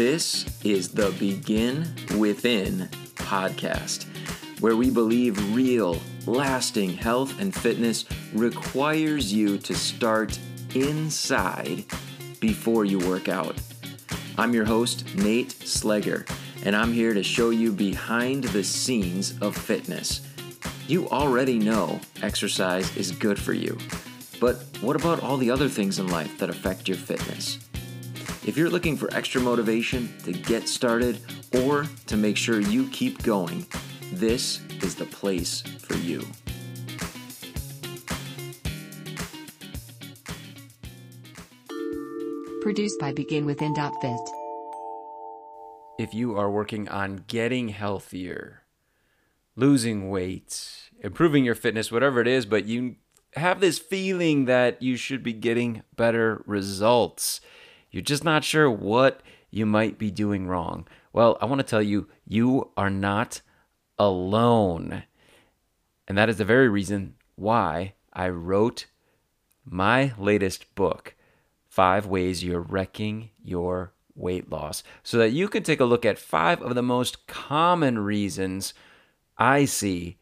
This is the Begin Within podcast, where we believe real, lasting health and fitness requires you to start inside before you work out. I'm your host, Nate Slegger, and I'm here to show you behind the scenes of fitness. You already know exercise is good for you, but what about all the other things in life that affect your fitness? If you're looking for extra motivation to get started or to make sure you keep going, this is the place for you. Produced by BeginWithin.fit. If you are working on getting healthier, losing weight, improving your fitness, whatever it is, but you have this feeling that you should be getting better results, you're just not sure what you might be doing wrong. Well, I want to tell you, you are not alone. And that is the very reason why I wrote my latest book, Five Ways You're Wrecking Your Weight Loss, so that you can take a look at five of the most common reasons I see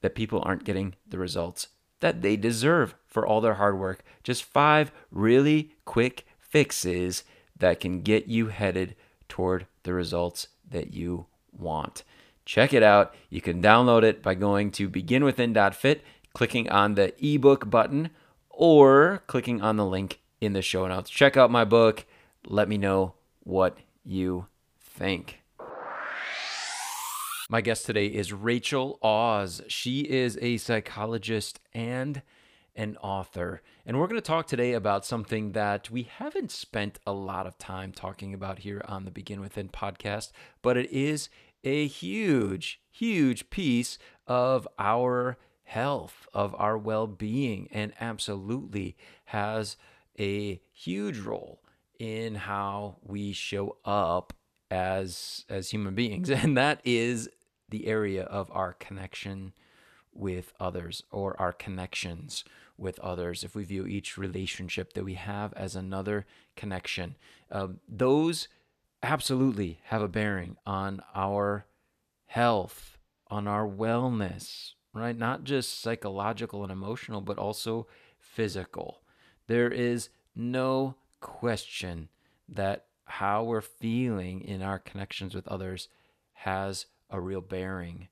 that people aren't getting the results that they deserve for all their hard work. Just five really quick fixes that can get you headed toward the results that you want. Check it out. You can download it by going to beginwithin.fit, clicking on the ebook button, or clicking on the link in the show notes. Check out my book. Let me know what you think. My guest today is Rachel Oz. She is a psychologist and an author. And we're going to talk today about something that we haven't spent a lot of time talking about here on the Begin Within podcast, but it is a huge, huge piece of our health, of our well being, and absolutely has a huge role in how we show up as as human beings and that is the area of our connection with others or our connections with others, if we view each relationship that we have as another connection, um, those absolutely have a bearing on our health, on our wellness, right? Not just psychological and emotional, but also physical. There is no question that how we're feeling in our connections with others has a real bearing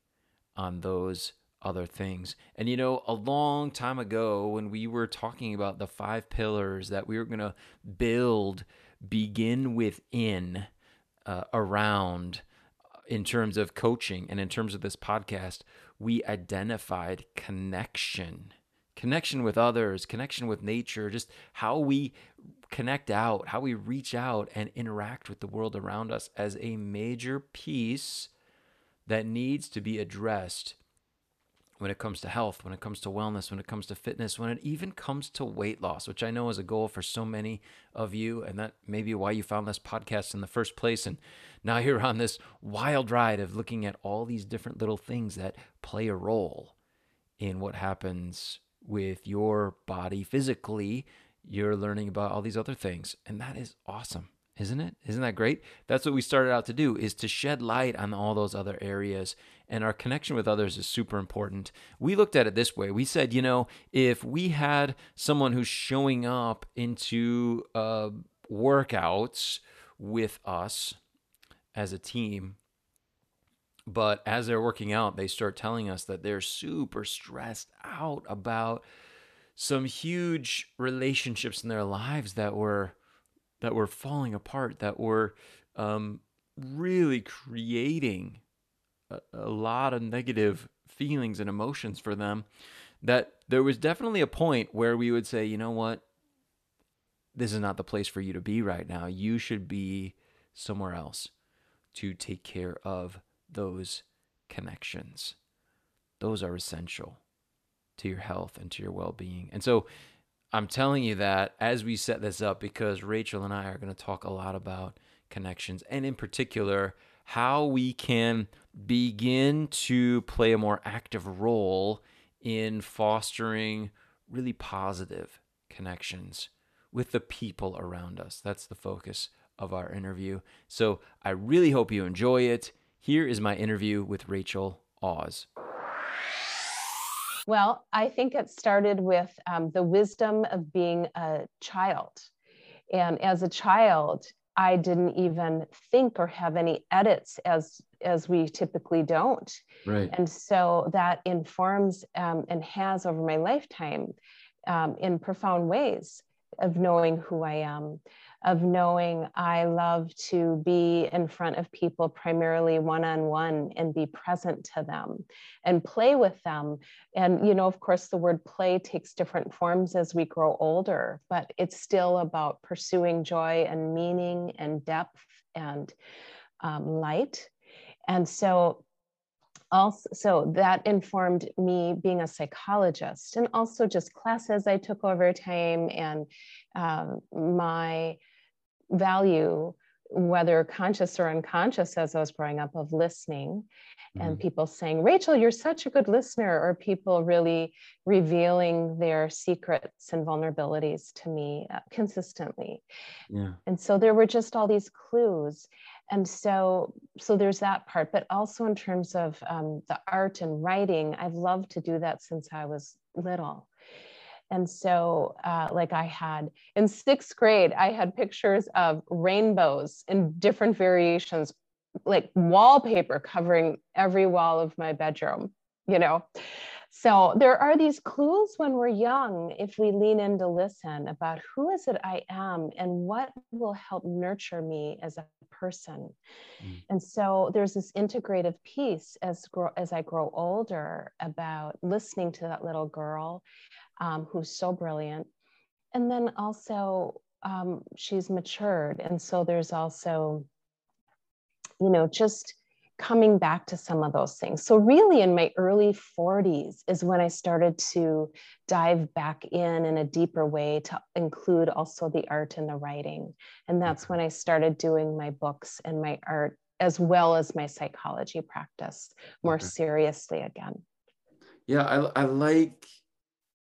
on those other things. And you know, a long time ago, when we were talking about the five pillars that we were going to build, begin within, uh, around, uh, in terms of coaching and in terms of this podcast, we identified connection. Connection with others, connection with nature, just how we connect out, how we reach out and interact with the world around us as a major piece that needs to be addressed when it comes to health, when it comes to wellness, when it comes to fitness, when it even comes to weight loss, which I know is a goal for so many of you. And that may be why you found this podcast in the first place. And now you're on this wild ride of looking at all these different little things that play a role in what happens with your body physically. You're learning about all these other things. And that is awesome isn't it? Isn't that great? That's what we started out to do is to shed light on all those other areas and our connection with others is super important. We looked at it this way. We said, you know, if we had someone who's showing up into uh, workouts with us as a team, but as they're working out, they start telling us that they're super stressed out about some huge relationships in their lives that were that were falling apart, that were um, really creating a, a lot of negative feelings and emotions for them, that there was definitely a point where we would say, you know what? This is not the place for you to be right now. You should be somewhere else to take care of those connections. Those are essential to your health and to your well being. And so I'm telling you that as we set this up because Rachel and I are going to talk a lot about connections and, in particular, how we can begin to play a more active role in fostering really positive connections with the people around us. That's the focus of our interview. So I really hope you enjoy it. Here is my interview with Rachel Oz. Well, I think it started with um, the wisdom of being a child. And as a child, I didn't even think or have any edits as as we typically don't. Right. And so that informs um, and has over my lifetime um, in profound ways of knowing who I am of knowing I love to be in front of people primarily one on one and be present to them and play with them. And, you know, of course, the word play takes different forms as we grow older, but it's still about pursuing joy and meaning and depth and um, light. And so also so that informed me being a psychologist and also just classes i took over time and um, my value whether conscious or unconscious as i was growing up of listening mm-hmm. and people saying rachel you're such a good listener or people really revealing their secrets and vulnerabilities to me uh, consistently yeah. and so there were just all these clues and so so there's that part but also in terms of um, the art and writing i've loved to do that since i was little and so, uh, like I had in sixth grade, I had pictures of rainbows in different variations, like wallpaper covering every wall of my bedroom, you know. So there are these clues when we're young, if we lean in to listen about who is it I am and what will help nurture me as a person. Mm. And so there's this integrative piece as grow, as I grow older about listening to that little girl um, who's so brilliant. And then also, um, she's matured. And so there's also, you know, just coming back to some of those things. So, really, in my early 40s is when I started to dive back in in a deeper way to include also the art and the writing. And that's when I started doing my books and my art as well as my psychology practice more okay. seriously again. Yeah, I, I like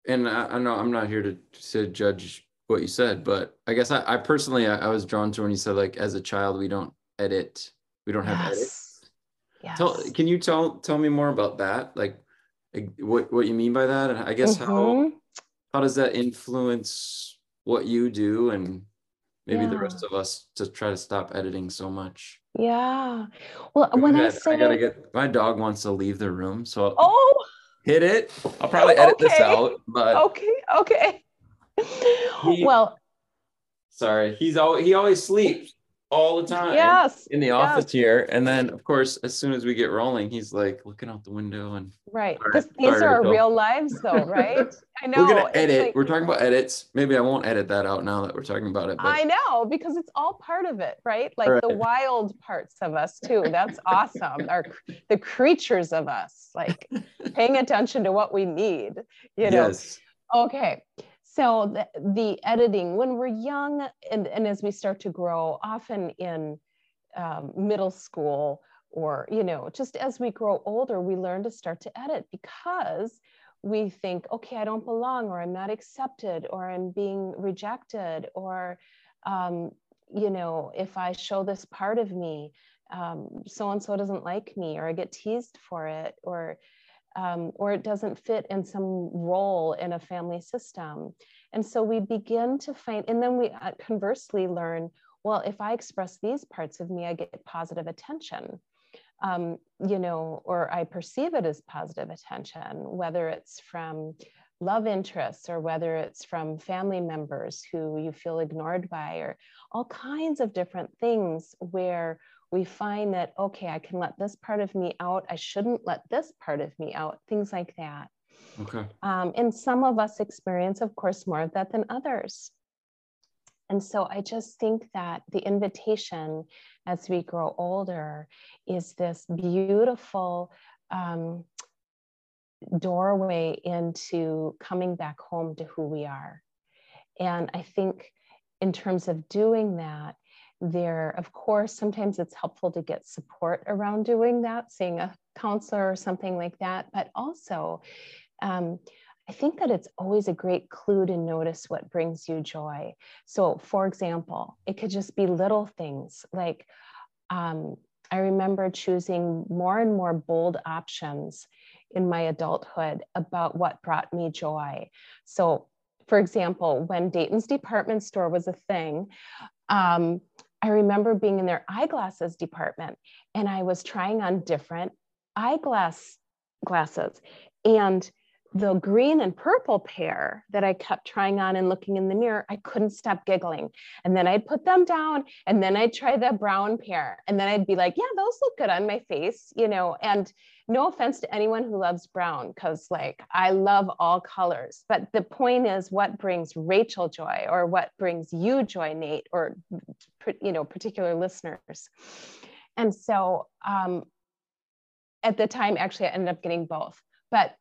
and I, I know I'm not here to to judge what you said, but I guess I, I personally I, I, was drawn to when you said like as a child we don't edit, we don't have yes. edits. Yes. Tell, can you tell tell me more about that? Like, what what you mean by that, and I guess mm-hmm. how how does that influence what you do and maybe yeah. the rest of us to try to stop editing so much? Yeah. Well, when I, I say I gotta get my dog wants to leave the room, so oh hit it. I'll probably edit okay. this out, but okay, okay. He, well, sorry, he's all he always sleeps all the time. Yes, in the office yes. here, and then of course, as soon as we get rolling, he's like looking out the window and right because these are our real lives, though, right? I know. We're gonna edit. Like, we're talking about edits. Maybe I won't edit that out now that we're talking about it. But... I know because it's all part of it, right? Like right. the wild parts of us too. That's awesome. Our the creatures of us, like paying attention to what we need. You know. Yes. Okay. So the, the editing when we're young and, and as we start to grow, often in um, middle school or you know just as we grow older we learn to start to edit because we think, okay, I don't belong, or I'm not accepted, or I'm being rejected, or, um, you know, if I show this part of me, so and so doesn't like me, or I get teased for it, or um, or it doesn't fit in some role in a family system. And so we begin to find, and then we uh, conversely learn, well, if I express these parts of me, I get positive attention um, you know, or I perceive it as positive attention, whether it's from love interests or whether it's from family members who you feel ignored by, or all kinds of different things where we find that, okay, I can let this part of me out. I shouldn't let this part of me out, things like that. Okay. Um, and some of us experience, of course, more of that than others. And so I just think that the invitation as we grow older is this beautiful um, doorway into coming back home to who we are. And I think in terms of doing that, there, of course, sometimes it's helpful to get support around doing that, seeing a counselor or something like that. But also, um, I think that it's always a great clue to notice what brings you joy. So, for example, it could just be little things like um, I remember choosing more and more bold options in my adulthood about what brought me joy. So, for example, when Dayton's department store was a thing, um, I remember being in their eyeglasses department and I was trying on different eyeglass glasses. And the green and purple pair that I kept trying on and looking in the mirror, I couldn't stop giggling. And then I'd put them down and then I'd try the brown pair. And then I'd be like, yeah, those look good on my face, you know. And no offense to anyone who loves brown, because like I love all colors. But the point is what brings Rachel joy or what brings you joy, Nate, or, you know, particular listeners. And so um, at the time, actually, I ended up getting both. But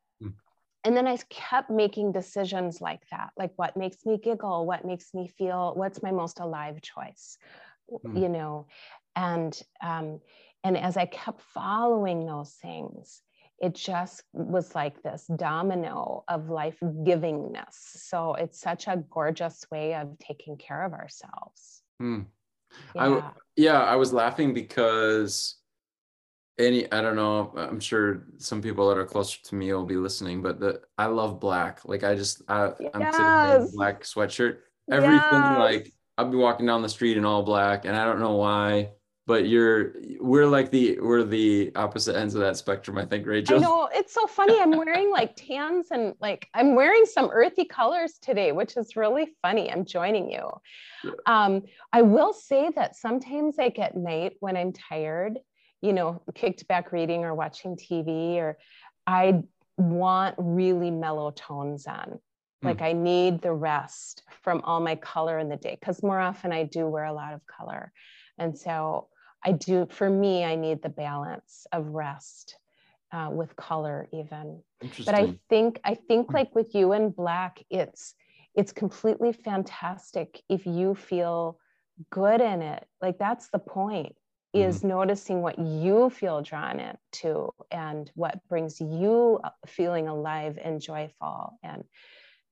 and then I kept making decisions like that, like what makes me giggle, what makes me feel, what's my most alive choice, mm. you know, and um, and as I kept following those things, it just was like this domino of life givingness. So it's such a gorgeous way of taking care of ourselves. Mm. Yeah. I, yeah, I was laughing because any i don't know i'm sure some people that are closer to me will be listening but the i love black like i just I, yes. i'm sitting in a black sweatshirt everything yes. like i'll be walking down the street in all black and i don't know why but you're we're like the we're the opposite ends of that spectrum i think rachel i know it's so funny i'm wearing like tans and like i'm wearing some earthy colors today which is really funny i'm joining you um, i will say that sometimes like at night when i'm tired you know, kicked back reading or watching TV, or I want really mellow tones on. Hmm. Like I need the rest from all my color in the day because more often I do wear a lot of color. And so I do, for me, I need the balance of rest uh, with color even. But I think, I think hmm. like with you and black, it's, it's completely fantastic if you feel good in it. Like that's the point is mm-hmm. noticing what you feel drawn into and what brings you feeling alive and joyful and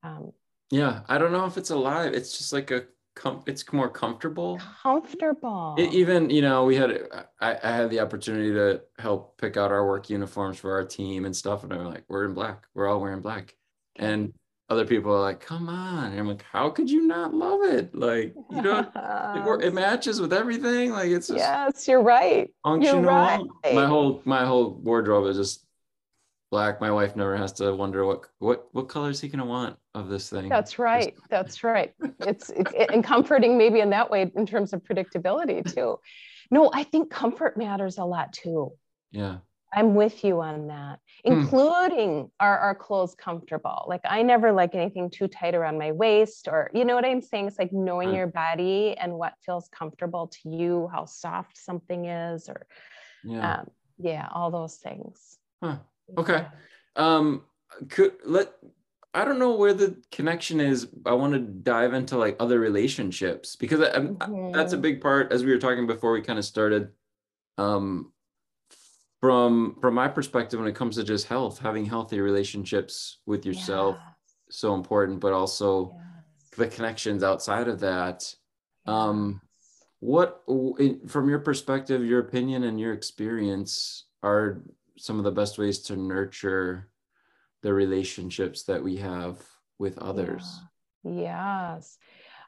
um, yeah i don't know if it's alive it's just like a com- it's more comfortable comfortable it, even you know we had I, I had the opportunity to help pick out our work uniforms for our team and stuff and i'm like we're in black we're all wearing black and other people are like, come on. And I'm like, how could you not love it? Like, you know, it, it, matches with everything. Like it's just yes, you're right. Functional. You're right. My whole my whole wardrobe is just black. My wife never has to wonder what what what color is he gonna want of this thing. That's right. That's right. It's it, and comforting maybe in that way in terms of predictability too. No, I think comfort matters a lot too. Yeah. I'm with you on that, hmm. including hmm. are our clothes comfortable? Like I never like anything too tight around my waist, or you know what I'm saying? It's like knowing your body and what feels comfortable to you, how soft something is, or yeah, um, yeah all those things. Huh. Okay. Um, could let I don't know where the connection is. I want to dive into like other relationships because I, mm-hmm. that's a big part. As we were talking before, we kind of started. Um, from from my perspective when it comes to just health having healthy relationships with yourself yeah. so important but also yes. the connections outside of that um what from your perspective your opinion and your experience are some of the best ways to nurture the relationships that we have with others yeah. yes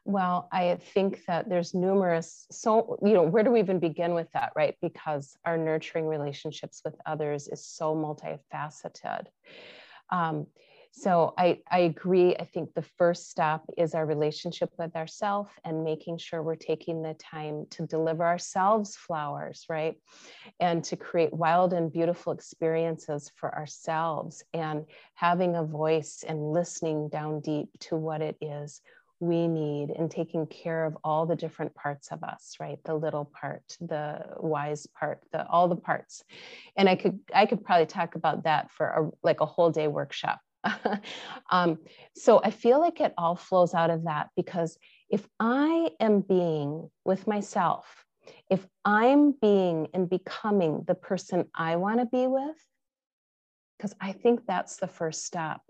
well, I think that there's numerous, so, you know, where do we even begin with that, right? Because our nurturing relationships with others is so multifaceted. Um, so I, I agree. I think the first step is our relationship with ourselves and making sure we're taking the time to deliver ourselves flowers, right? And to create wild and beautiful experiences for ourselves and having a voice and listening down deep to what it is we need and taking care of all the different parts of us right the little part the wise part the all the parts and i could i could probably talk about that for a, like a whole day workshop um, so i feel like it all flows out of that because if i am being with myself if i'm being and becoming the person i want to be with because i think that's the first step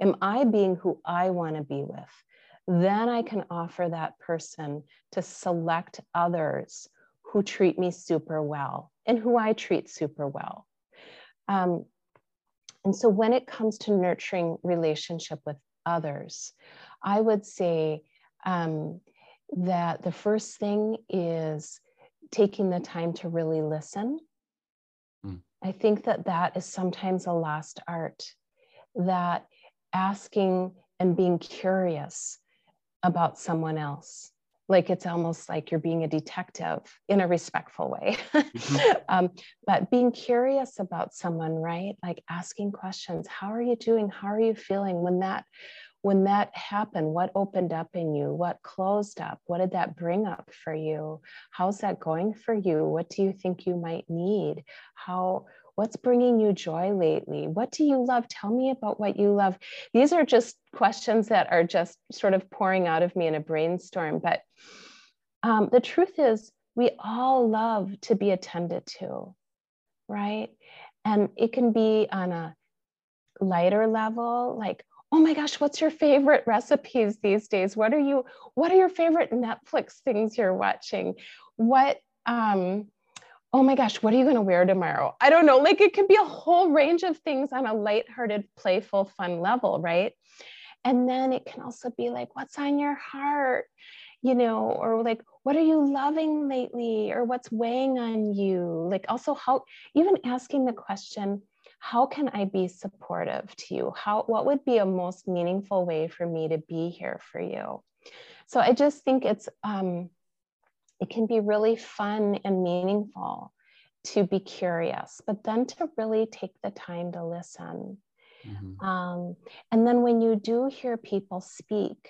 Am I being who I want to be with? Then I can offer that person to select others who treat me super well and who I treat super well. Um, and so when it comes to nurturing relationship with others, I would say um, that the first thing is taking the time to really listen. Mm. I think that that is sometimes a lost art, that asking and being curious about someone else like it's almost like you're being a detective in a respectful way. Mm-hmm. um, but being curious about someone right? Like asking questions how are you doing? How are you feeling? When that when that happened what opened up in you? What closed up? What did that bring up for you? How's that going for you? What do you think you might need? How What's bringing you joy lately? What do you love? Tell me about what you love. These are just questions that are just sort of pouring out of me in a brainstorm. But um, the truth is, we all love to be attended to, right? And it can be on a lighter level, like, oh my gosh, what's your favorite recipes these days? What are you, what are your favorite Netflix things you're watching? What, um, oh my gosh, what are you going to wear tomorrow? I don't know. Like it could be a whole range of things on a lighthearted, playful, fun level, right? And then it can also be like, what's on your heart? You know, or like, what are you loving lately? Or what's weighing on you? Like, also, how, even asking the question, how can I be supportive to you? How, what would be a most meaningful way for me to be here for you? So I just think it's, um, it can be really fun and meaningful to be curious, but then to really take the time to listen. Mm-hmm. Um, and then when you do hear people speak,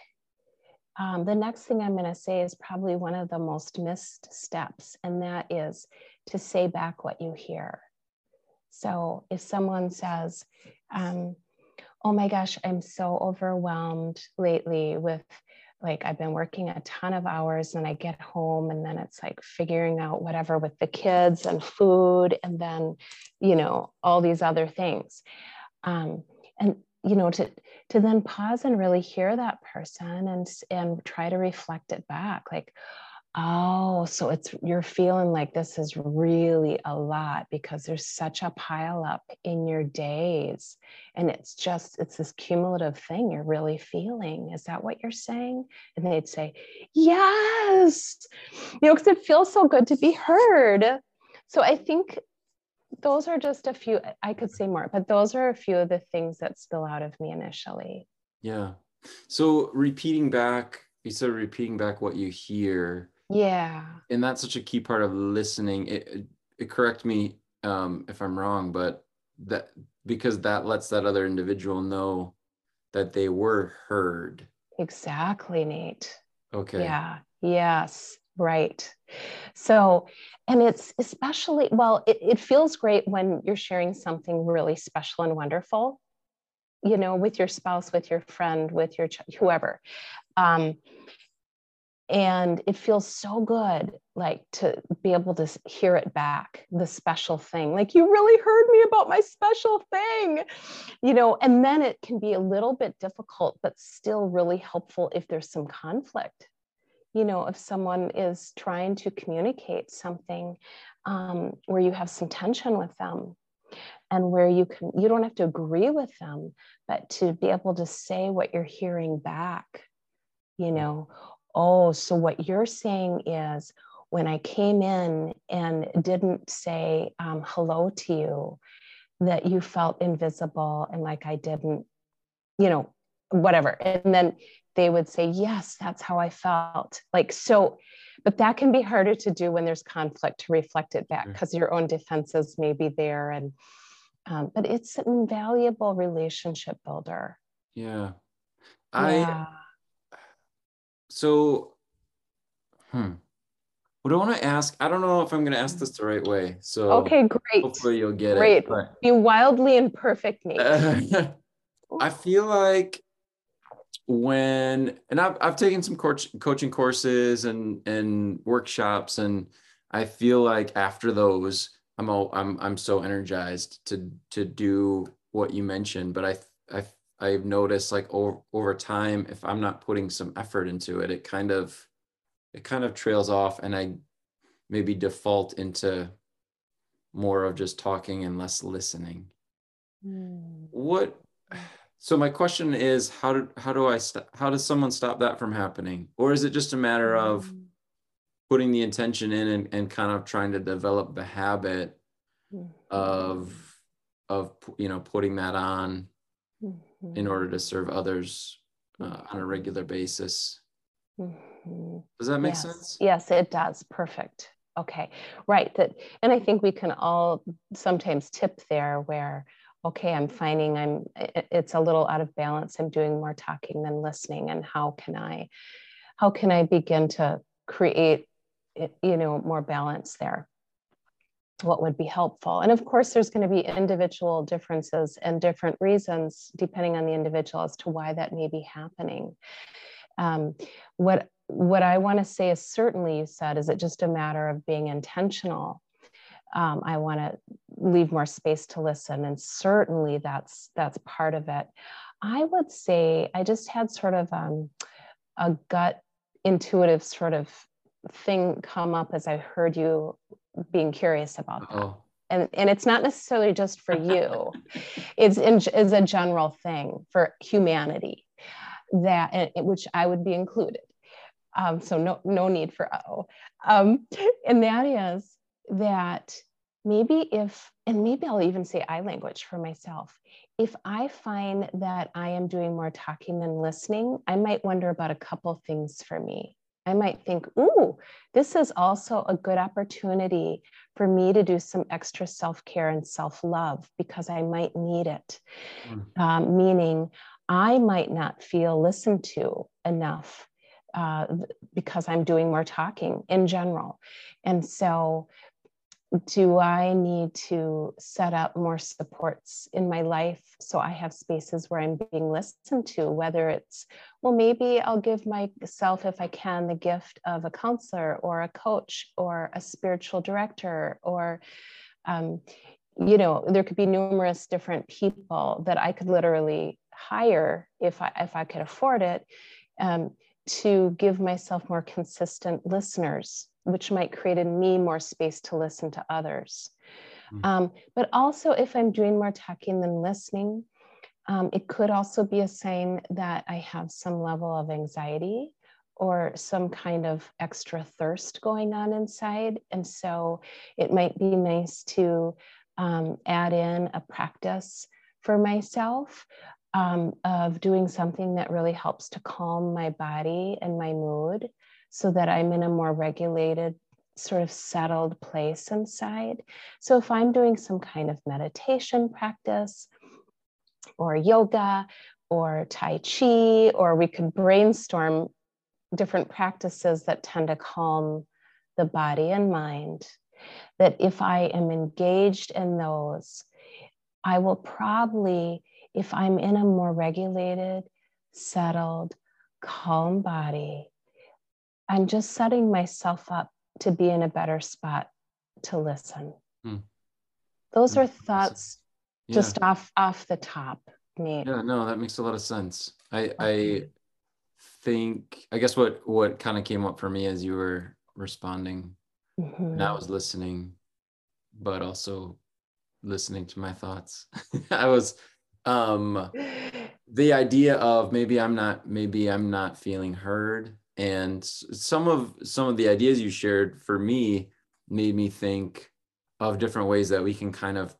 um, the next thing I'm going to say is probably one of the most missed steps, and that is to say back what you hear. So if someone says, um, Oh my gosh, I'm so overwhelmed lately with like I've been working a ton of hours and I get home and then it's like figuring out whatever with the kids and food and then you know all these other things. Um, and you know to to then pause and really hear that person and and try to reflect it back like Oh, so it's you're feeling like this is really a lot because there's such a pile up in your days. And it's just, it's this cumulative thing you're really feeling. Is that what you're saying? And they'd say, Yes, you know, because it feels so good to be heard. So I think those are just a few, I could say more, but those are a few of the things that spill out of me initially. Yeah. So repeating back, you said repeating back what you hear yeah. And that's such a key part of listening. It, it correct me um, if I'm wrong, but that because that lets that other individual know that they were heard. Exactly, Nate. Okay. Yeah. Yes. Right. So, and it's especially, well, it, it feels great when you're sharing something really special and wonderful, you know, with your spouse, with your friend, with your ch- whoever. Um, and it feels so good like to be able to hear it back the special thing. Like you really heard me about my special thing you know? And then it can be a little bit difficult but still really helpful if there's some conflict you know? If someone is trying to communicate something um, where you have some tension with them and where you can you don't have to agree with them but to be able to say what you're hearing back you know oh, so what you're saying is when I came in and didn't say um, hello to you, that you felt invisible and like I didn't, you know, whatever. And then they would say, yes, that's how I felt. Like, so, but that can be harder to do when there's conflict to reflect it back because your own defenses may be there. And, um, but it's an invaluable relationship builder. Yeah. I, yeah so hmm what I want to ask, I don't know if I'm going to ask this the right way. So okay, great. Hopefully you'll get great. it. Great. Be wildly imperfect, Nate. I feel like when, and I've, I've taken some coach, coaching courses and, and workshops, and I feel like after those, I'm, all, I'm, I'm so energized to, to do what you mentioned, but I, I, I've noticed like over, over time, if I'm not putting some effort into it, it kind of it kind of trails off and I maybe default into more of just talking and less listening. Mm. What so my question is how do how do I st- how does someone stop that from happening? Or is it just a matter of mm. putting the intention in and, and kind of trying to develop the habit mm-hmm. of of you know putting that on mm-hmm. in order to serve others uh, on a regular basis? Mm-hmm. Does that make yes. sense? Yes, it does. Perfect. Okay, right. That, and I think we can all sometimes tip there where, okay, I'm finding I'm it's a little out of balance. I'm doing more talking than listening, and how can I, how can I begin to create, you know, more balance there? What would be helpful? And of course, there's going to be individual differences and different reasons depending on the individual as to why that may be happening. Um, what what I want to say is certainly you said, is it just a matter of being intentional? Um, I want to leave more space to listen, and certainly that's that's part of it. I would say I just had sort of um, a gut intuitive sort of thing come up as I heard you being curious about that. Oh. And, and it's not necessarily just for you it's in, it's a general thing for humanity that which i would be included um, so no, no need for oh. Um, and that is that maybe if, and maybe I'll even say I language for myself. If I find that I am doing more talking than listening, I might wonder about a couple things for me. I might think, ooh, this is also a good opportunity for me to do some extra self care and self love because I might need it. Mm. Um, meaning, I might not feel listened to enough uh, because I'm doing more talking in general. And so, do I need to set up more supports in my life so I have spaces where I'm being listened to? Whether it's, well, maybe I'll give myself, if I can, the gift of a counselor or a coach or a spiritual director or, um, you know, there could be numerous different people that I could literally hire if I if I could afford it. Um, to give myself more consistent listeners, which might create in me more space to listen to others. Mm-hmm. Um, but also, if I'm doing more talking than listening, um, it could also be a sign that I have some level of anxiety or some kind of extra thirst going on inside. And so it might be nice to um, add in a practice for myself um, of doing something that really helps to calm my body and my mood so that I'm in a more regulated, sort of settled place inside. So if I'm doing some kind of meditation practice or yoga or Tai Chi, or we could brainstorm different practices that tend to calm the body and mind, that if I am engaged in those, I will probably if I'm in a more regulated, settled, calm body, I'm just setting myself up to be in a better spot to listen. Hmm. Those are thoughts yeah. just off off the top. Me. Yeah, no, that makes a lot of sense. I I think I guess what what kind of came up for me as you were responding, mm-hmm. and I was listening, but also listening to my thoughts. I was um the idea of maybe i'm not maybe i'm not feeling heard and some of some of the ideas you shared for me made me think of different ways that we can kind of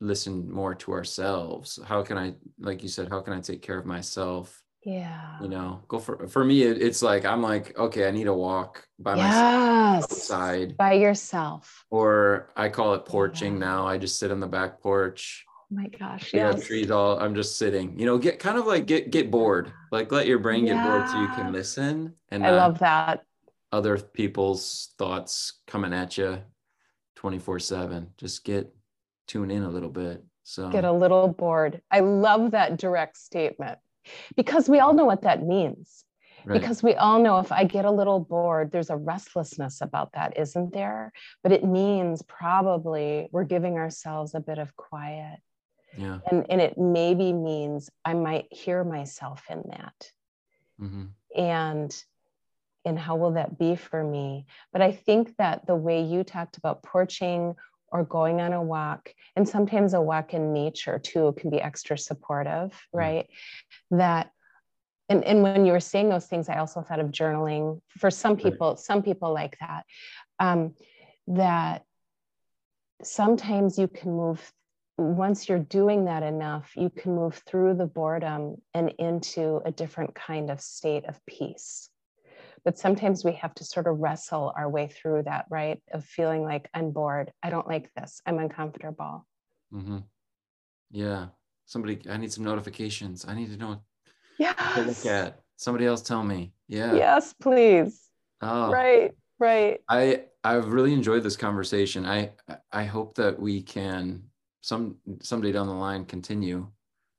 listen more to ourselves. How can i like you said how can i take care of myself? Yeah. You know go for for me it, it's like i'm like okay i need a walk by yes. myself outside. By yourself. Or i call it porching yeah. now. I just sit on the back porch my gosh yeah yes. trees all i'm just sitting you know get kind of like get get bored like let your brain get bored so you can listen and i love that other people's thoughts coming at you 24 7 just get tune in a little bit so get a little bored i love that direct statement because we all know what that means Right. Because we all know if I get a little bored, there's a restlessness about that, isn't there? But it means probably we're giving ourselves a bit of quiet Yeah. And, and it maybe means I might hear myself in that. Mm-hmm. And and how will that be for me? But I think that the way you talked about porching or going on a walk, and sometimes a walk in nature too can be extra supportive, right? That and, and when you were saying those things, I also thought of journaling. For some people, right. some people like that. Um, that sometimes you can move once you're doing that enough, you can move through the boredom and into a different kind of state of peace. But sometimes we have to sort of wrestle our way through that, right? Of feeling like I'm bored. I don't like this. I'm uncomfortable. Mm-hmm. Yeah. Somebody, I need some notifications. I need to know. Yeah. Look at somebody else. Tell me. Yeah. Yes, please. Oh. Right. Right. I I've really enjoyed this conversation. I I hope that we can some someday down the line continue.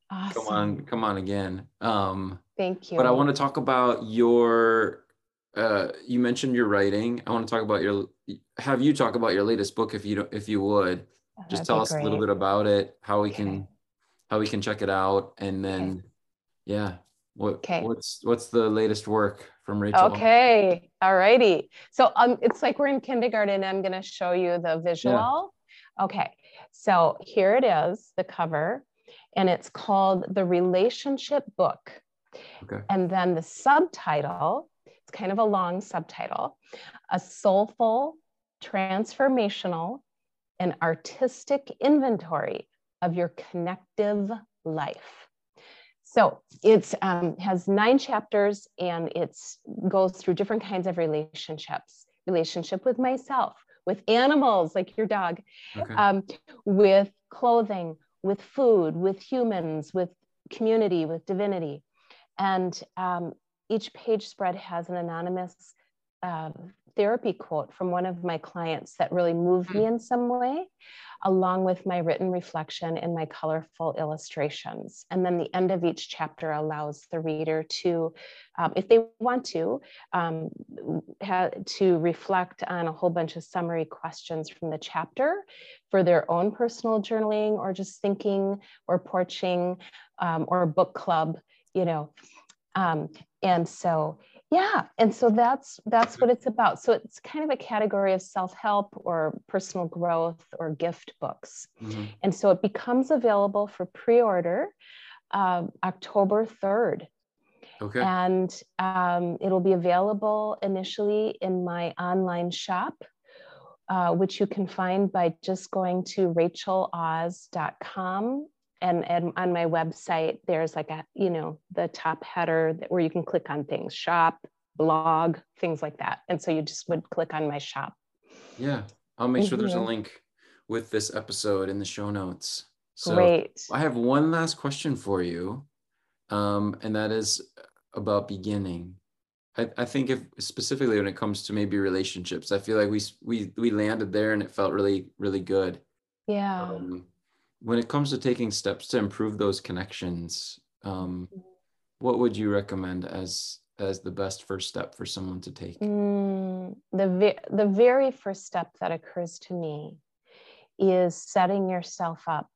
Awesome. Come on, come on again. Um, Thank you. But I want to talk about your. Uh, you mentioned your writing. I want to talk about your. Have you talk about your latest book, if you don't, if you would. Oh, Just tell us a little bit about it, how we Okay. can, how we can check it out, and then, yeah, what Okay. what's what's the latest work from Rachel? Okay. All righty. So um, it's like we're in kindergarten. I'm going to show you the visual. Okay. So here it is, the cover, and it's called The Relationship Book. Okay. And then the subtitle, it's kind of a long subtitle, A Soulful, Transformational, and Artistic Inventory of Your Connective Life. So it um, has nine chapters and it goes through different kinds of relationships. Relationship with myself, with animals like your dog, Okay. um, with clothing, with food, with humans, with community, with divinity. And um, each page spread has an anonymous uh, therapy quote from one of my clients that really moved me in some way, along with my written reflection and my colorful illustrations. And then the end of each chapter allows the reader to, um, if they want to, um, to reflect on a whole bunch of summary questions from the chapter for their own personal journaling or just thinking or porching um, or book club, you know. Um, and so yeah and so that's that's what it's about so it's kind of a category of self-help or personal growth or gift books Mhm. and so it becomes available for pre-order um, october 3rd Okay. and um, it'll be available initially in my online shop uh, which you can find by just going to racheloz.com and, and on my website there's like a you know the top header that, where you can click on things shop blog things like that and so you just would click on my shop Yeah, I'll make sure there's a Mhm. link with this episode in the show notes. So great I have one last question for you, um, and that is about beginning. I, I think if specifically when it comes to maybe relationships, I feel like we we we landed there and it felt really really good. yeah Um, when it comes to taking steps to improve those connections, um, what would you recommend as as the best first step for someone to take? Mm, the, ve- the very first step that occurs to me is setting yourself up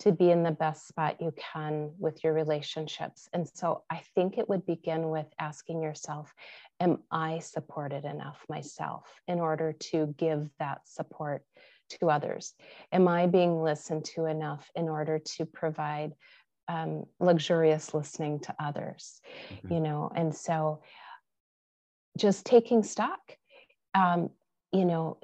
to be in the best spot you can with your relationships. And so I think it would begin with asking yourself, Am I supported enough myself in order to give that support to others? Am I being listened to enough in order to provide um, luxurious listening to others? Okay. You know, and so just taking stock um, you know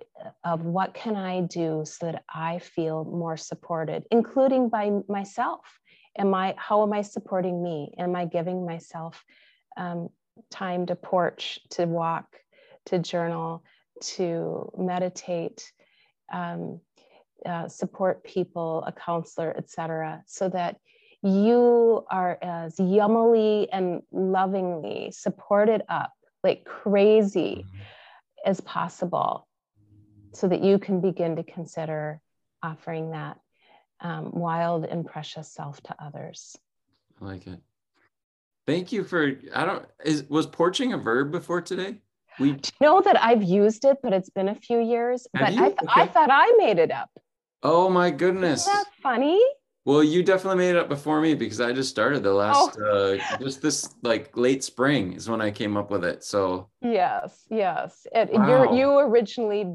of what can i do so that i feel more supported including by myself am i how am i supporting me am i giving myself um, time to porch to walk to journal to meditate um, uh, support people a counselor etc so that you are as yummily and lovingly supported up like crazy as possible so that you can begin to consider offering that um, wild and precious self to others. I like it. Thank you for I don't is was porching a verb before today? We Know that I've used it, but it's been a few years. Have but? I, th- I thought I made it up. oh my goodness. Isn't that funny? Well, you definitely made it up before me because I just started the last oh. uh just this like late spring is when I came up with it. So yes, yes. And wow. you you originally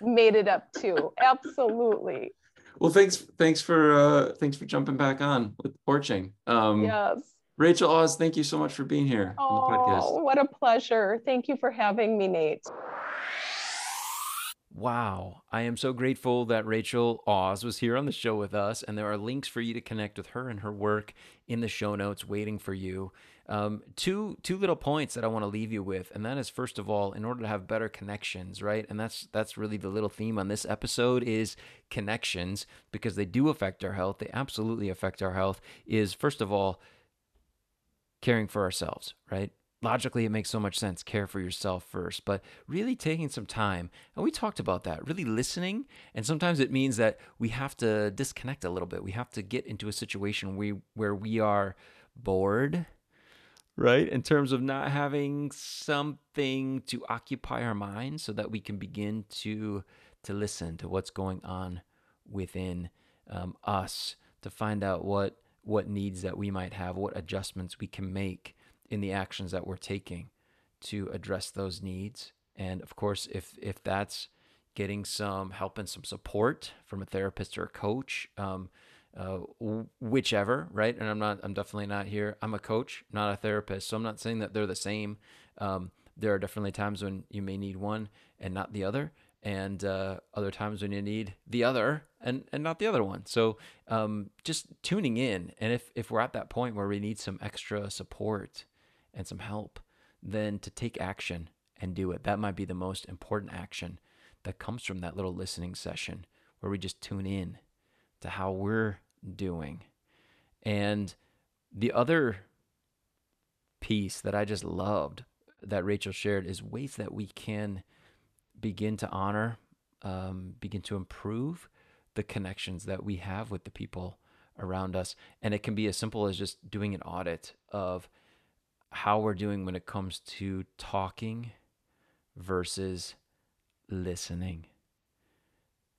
made it up too. Absolutely. Well, thanks thanks for uh thanks for jumping back on with porching. Um yes. Rachel Oz, thank you so much for being here oh, on the podcast. What a pleasure. Thank you for having me, Nate. Wow. I am so grateful that Rachel Oz was here on the show with us, and there are links for you to connect with her and her work in the show notes waiting for you. Um, two two little points that I want to leave you with, and that is first of all, in order to have better connections, right? And that's that's really the little theme on this episode is connections because they do affect our health. They absolutely affect our health. Is first of all caring for ourselves, right? logically it makes so much sense. Care for yourself first but really taking some time and we talked about that really listening and sometimes it means that we have to disconnect a little bit. We have to get into a situation we, where we are bored right? In terms of not having something to occupy our minds so that we can begin to to listen to what's going on within um, us to find out what what needs that we might have what adjustments we can make in the actions that we're taking to address those needs. And of course, if if that's getting some help and some support from a therapist or a coach, um, uh, whichever, right? And I'm not, I'm definitely not here. I'm a coach, not a therapist, so I'm not saying that they're the same. Um, there are definitely times when you may need one and not the other, and uh, other times when you need the other and and not the other one. So um, just tuning in, and if if we're at that point where we need some extra support and some help, then to take action and do it. That might be the most important action that comes from that little listening session where we just tune in to how we're doing. And the other piece that I just loved that Rachel shared is ways that we can begin to honor, um, begin to improve the connections that we have with the people around us. And it can be as simple as just doing an audit of how we're doing when it comes to talking versus listening.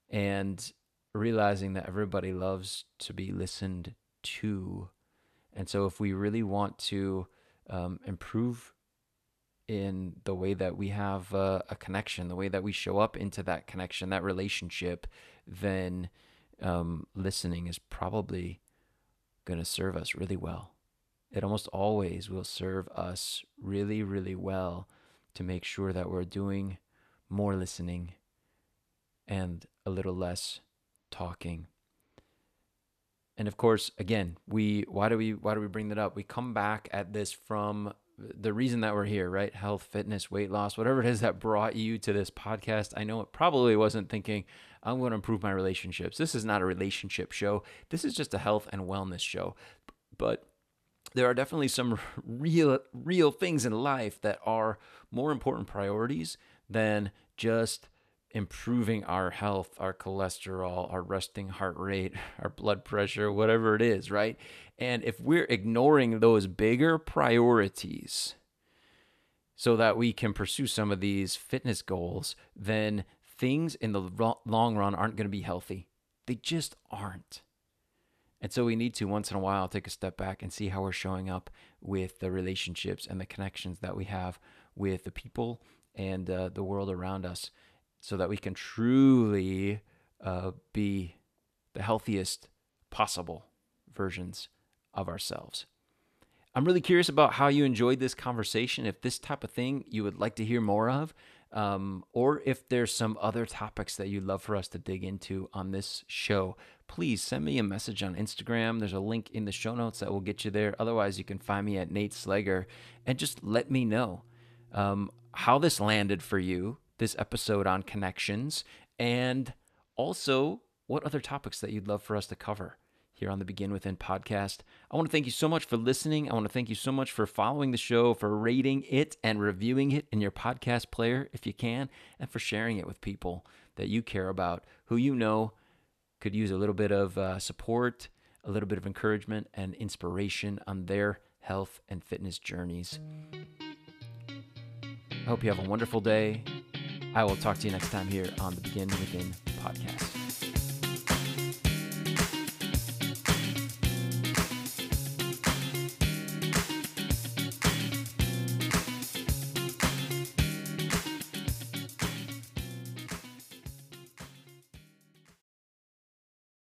And realizing that everybody loves to be listened to. And so, if we really want to um, improve in the way that we have uh, a connection, the way that we show up into that connection, that relationship, then um, listening is probably going to serve us really well it almost always will serve us really, really well to make sure that we're doing more listening and a little less talking. And of course, again, we why do we why do we bring that up? We come back at this from the reason that we're here, right? Health, fitness, weight loss, whatever it is that brought you to this podcast. I know it probably wasn't thinking, I'm going to improve my relationships. This is not a relationship show. This is just a health and wellness show. But there are definitely some real real things in life that are more important priorities than just improving our health, our cholesterol, our resting heart rate, our blood pressure, whatever it is, right? And if we're ignoring those bigger priorities so that we can pursue some of these fitness goals, then things in the long run aren't going to be healthy. They just aren't. And so we need to once in a while take a step back and see how we're showing up with the relationships and the connections that we have with the people and uh, the world around us so that we can truly uh, be the healthiest possible versions of ourselves. I'm really curious about how you enjoyed this conversation. If this type of thing you would like to hear more of, um, or if there's some other topics that you'd love for us to dig into on this show, please send me a message on Instagram. There's a link in the show notes that will get you there. Otherwise, you can find me at Nate Sleger and just let me know um, how this landed for you, this episode on connections, and also what other topics that you'd love for us to cover here on the Begin Within podcast. I want to thank you so much for listening. I want to thank you so much for following the show, for rating it and reviewing it in your podcast player if you can, and for sharing it with people that you care about, who you know could use a little bit of uh, support, a little bit of encouragement and inspiration on their health and fitness journeys. I hope you have a wonderful day. I will talk to you next time here on the Begin Within podcast.